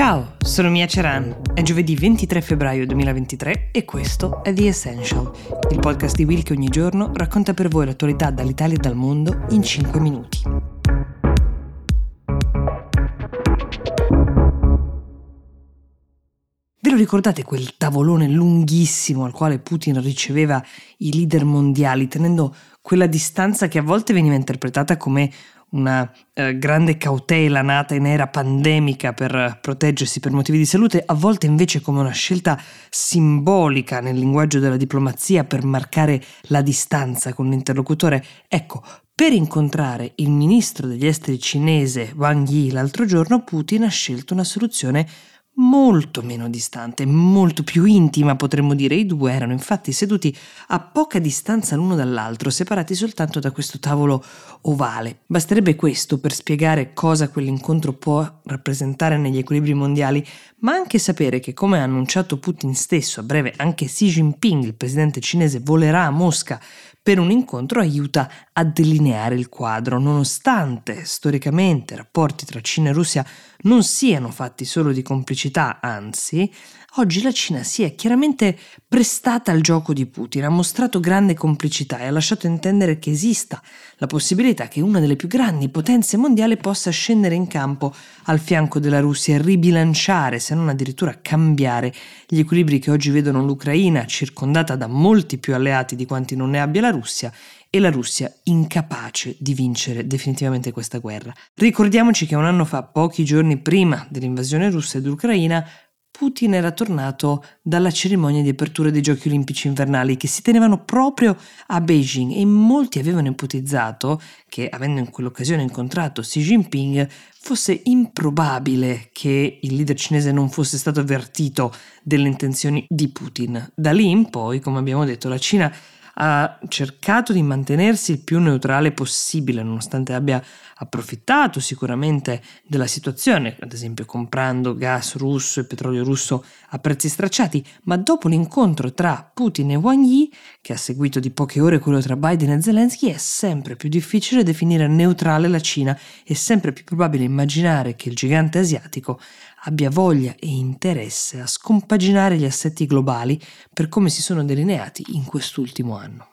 Ciao, sono Mia Ceran. È giovedì 23 febbraio 2023 e questo è The Essential, il podcast di Will che ogni giorno racconta per voi l'attualità dall'Italia e dal mondo in 5 minuti. Ve lo ricordate quel tavolone lunghissimo al quale Putin riceveva i leader mondiali, tenendo quella distanza che a volte veniva interpretata come una eh, grande cautela nata in era pandemica per proteggersi per motivi di salute, a volte invece come una scelta simbolica nel linguaggio della diplomazia per marcare la distanza con l'interlocutore. Ecco, per incontrare il ministro degli esteri cinese Wang Yi l'altro giorno, Putin ha scelto una soluzione molto meno distante, molto più intima potremmo dire. I due erano infatti seduti a poca distanza l'uno dall'altro, separati soltanto da questo tavolo ovale. Basterebbe questo per spiegare cosa quell'incontro può rappresentare negli equilibri mondiali, ma anche sapere che, come ha annunciato Putin stesso, a breve anche Xi Jinping, il presidente cinese, volerà a Mosca per un incontro aiuta a delineare il quadro, nonostante storicamente i rapporti tra Cina e Russia non siano fatti solo di complicità, anzi, oggi la Cina si è chiaramente prestata al gioco di Putin, ha mostrato grande complicità e ha lasciato intendere che esista la possibilità che una delle più grandi potenze mondiali possa scendere in campo al fianco della Russia e ribilanciare, se non addirittura cambiare, gli equilibri che oggi vedono l'Ucraina circondata da molti più alleati di quanti non ne abbia la Russia e la Russia incapace di vincere definitivamente questa guerra. Ricordiamoci che un anno fa, pochi giorni prima dell'invasione russa dell'Ucraina, Putin era tornato dalla cerimonia di apertura dei Giochi Olimpici invernali che si tenevano proprio a Beijing e molti avevano ipotizzato che, avendo in quell'occasione incontrato Xi Jinping, fosse improbabile che il leader cinese non fosse stato avvertito delle intenzioni di Putin. Da lì in poi, come abbiamo detto, la Cina ha cercato di mantenersi il più neutrale possibile, nonostante abbia approfittato sicuramente della situazione, ad esempio comprando gas russo e petrolio russo a prezzi stracciati, ma dopo l'incontro tra Putin e Wang Yi, che ha seguito di poche ore quello tra Biden e Zelensky, è sempre più difficile definire neutrale la Cina e sempre più probabile immaginare che il gigante asiatico abbia voglia e interesse a scompaginare gli assetti globali per come si sono delineati in quest'ultimo anno.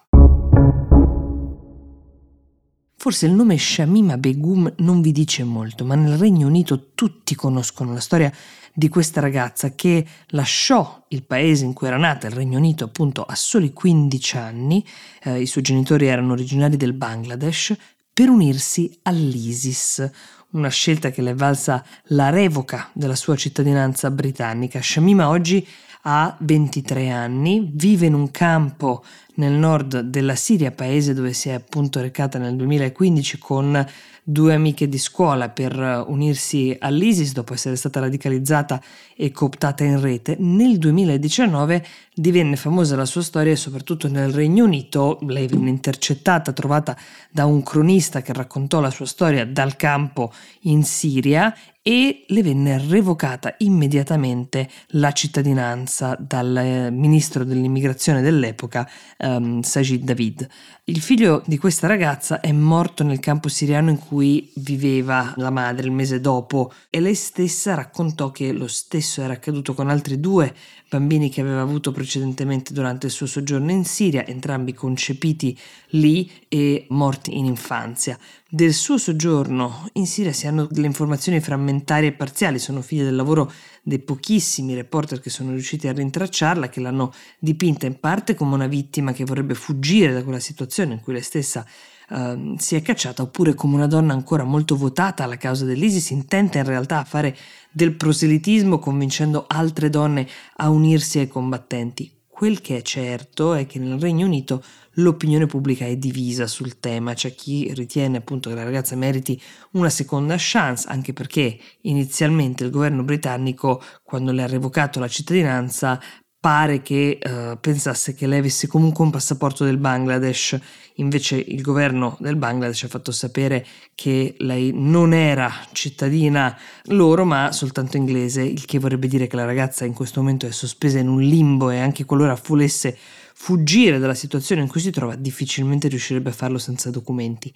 Forse il nome Shamima Begum non vi dice molto, ma nel Regno Unito tutti conoscono la storia di questa ragazza che lasciò il paese in cui era nata, il Regno Unito, appunto a soli 15 anni, eh, i suoi genitori erano originari del Bangladesh, per unirsi all'ISIS, una scelta che le è valsa la revoca della sua cittadinanza britannica. Shamima oggi ha 23 anni, vive in un campo nel nord della Siria, paese dove si è appunto recata nel 2015 con due amiche di scuola per unirsi all'ISIS dopo essere stata radicalizzata e cooptata in rete. Nel 2019 divenne famosa la sua storia soprattutto nel Regno Unito. Lei venne intercettata, trovata da un cronista che raccontò la sua storia dal campo in Siria e le venne revocata immediatamente la cittadinanza dal eh, ministro dell'immigrazione dell'epoca, um, Sajid David. Il figlio di questa ragazza è morto nel campo siriano in cui viveva la madre il mese dopo e lei stessa raccontò che lo stesso era accaduto con altri due bambini che aveva avuto precedentemente durante il suo soggiorno in Siria, entrambi concepiti lì e morti in infanzia. Del suo soggiorno in Siria si hanno delle informazioni frammentarie e parziali, sono figlie del lavoro dei pochissimi reporter che sono riusciti a rintracciarla, che l'hanno dipinta in parte come una vittima che vorrebbe fuggire da quella situazione in cui lei stessa Uh, si è cacciata oppure come una donna ancora molto votata alla causa dell'ISIS, intenta in realtà a fare del proselitismo convincendo altre donne a unirsi ai combattenti. Quel che è certo è che nel Regno Unito l'opinione pubblica è divisa sul tema, c'è chi ritiene appunto che la ragazza meriti una seconda chance, anche perché inizialmente il governo britannico, quando le ha revocato la cittadinanza, pare che uh, pensasse che lei avesse comunque un passaporto del Bangladesh, invece il governo del Bangladesh ha fatto sapere che lei non era cittadina loro ma soltanto inglese, il che vorrebbe dire che la ragazza in questo momento è sospesa in un limbo e anche qualora volesse fuggire dalla situazione in cui si trova difficilmente riuscirebbe a farlo senza documenti.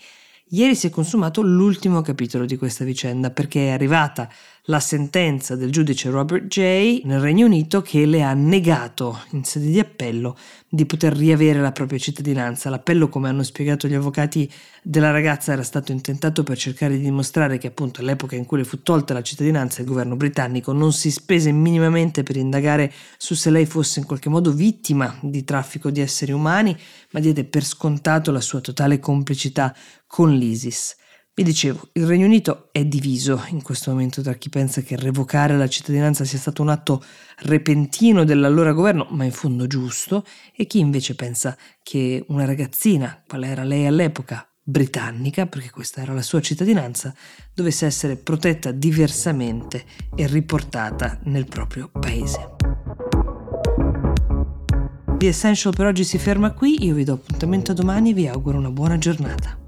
Ieri si è consumato l'ultimo capitolo di questa vicenda perché è arrivata la sentenza del giudice Robert J. nel Regno Unito che le ha negato in sede di appello di poter riavere la propria cittadinanza. L'appello, come hanno spiegato gli avvocati della ragazza, era stato intentato per cercare di dimostrare che appunto all'epoca in cui le fu tolta la cittadinanza il governo britannico non si spese minimamente per indagare su se lei fosse in qualche modo vittima di traffico di esseri umani, ma diede per scontato la sua totale complicità con l'ISIS. Vi dicevo, il Regno Unito è diviso in questo momento tra chi pensa che revocare la cittadinanza sia stato un atto repentino dell'allora governo, ma in fondo giusto, e chi invece pensa che una ragazzina, qual era lei all'epoca, britannica, perché questa era la sua cittadinanza, dovesse essere protetta diversamente e riportata nel proprio paese. The Essential per oggi si ferma qui, io vi do appuntamento domani e vi auguro una buona giornata.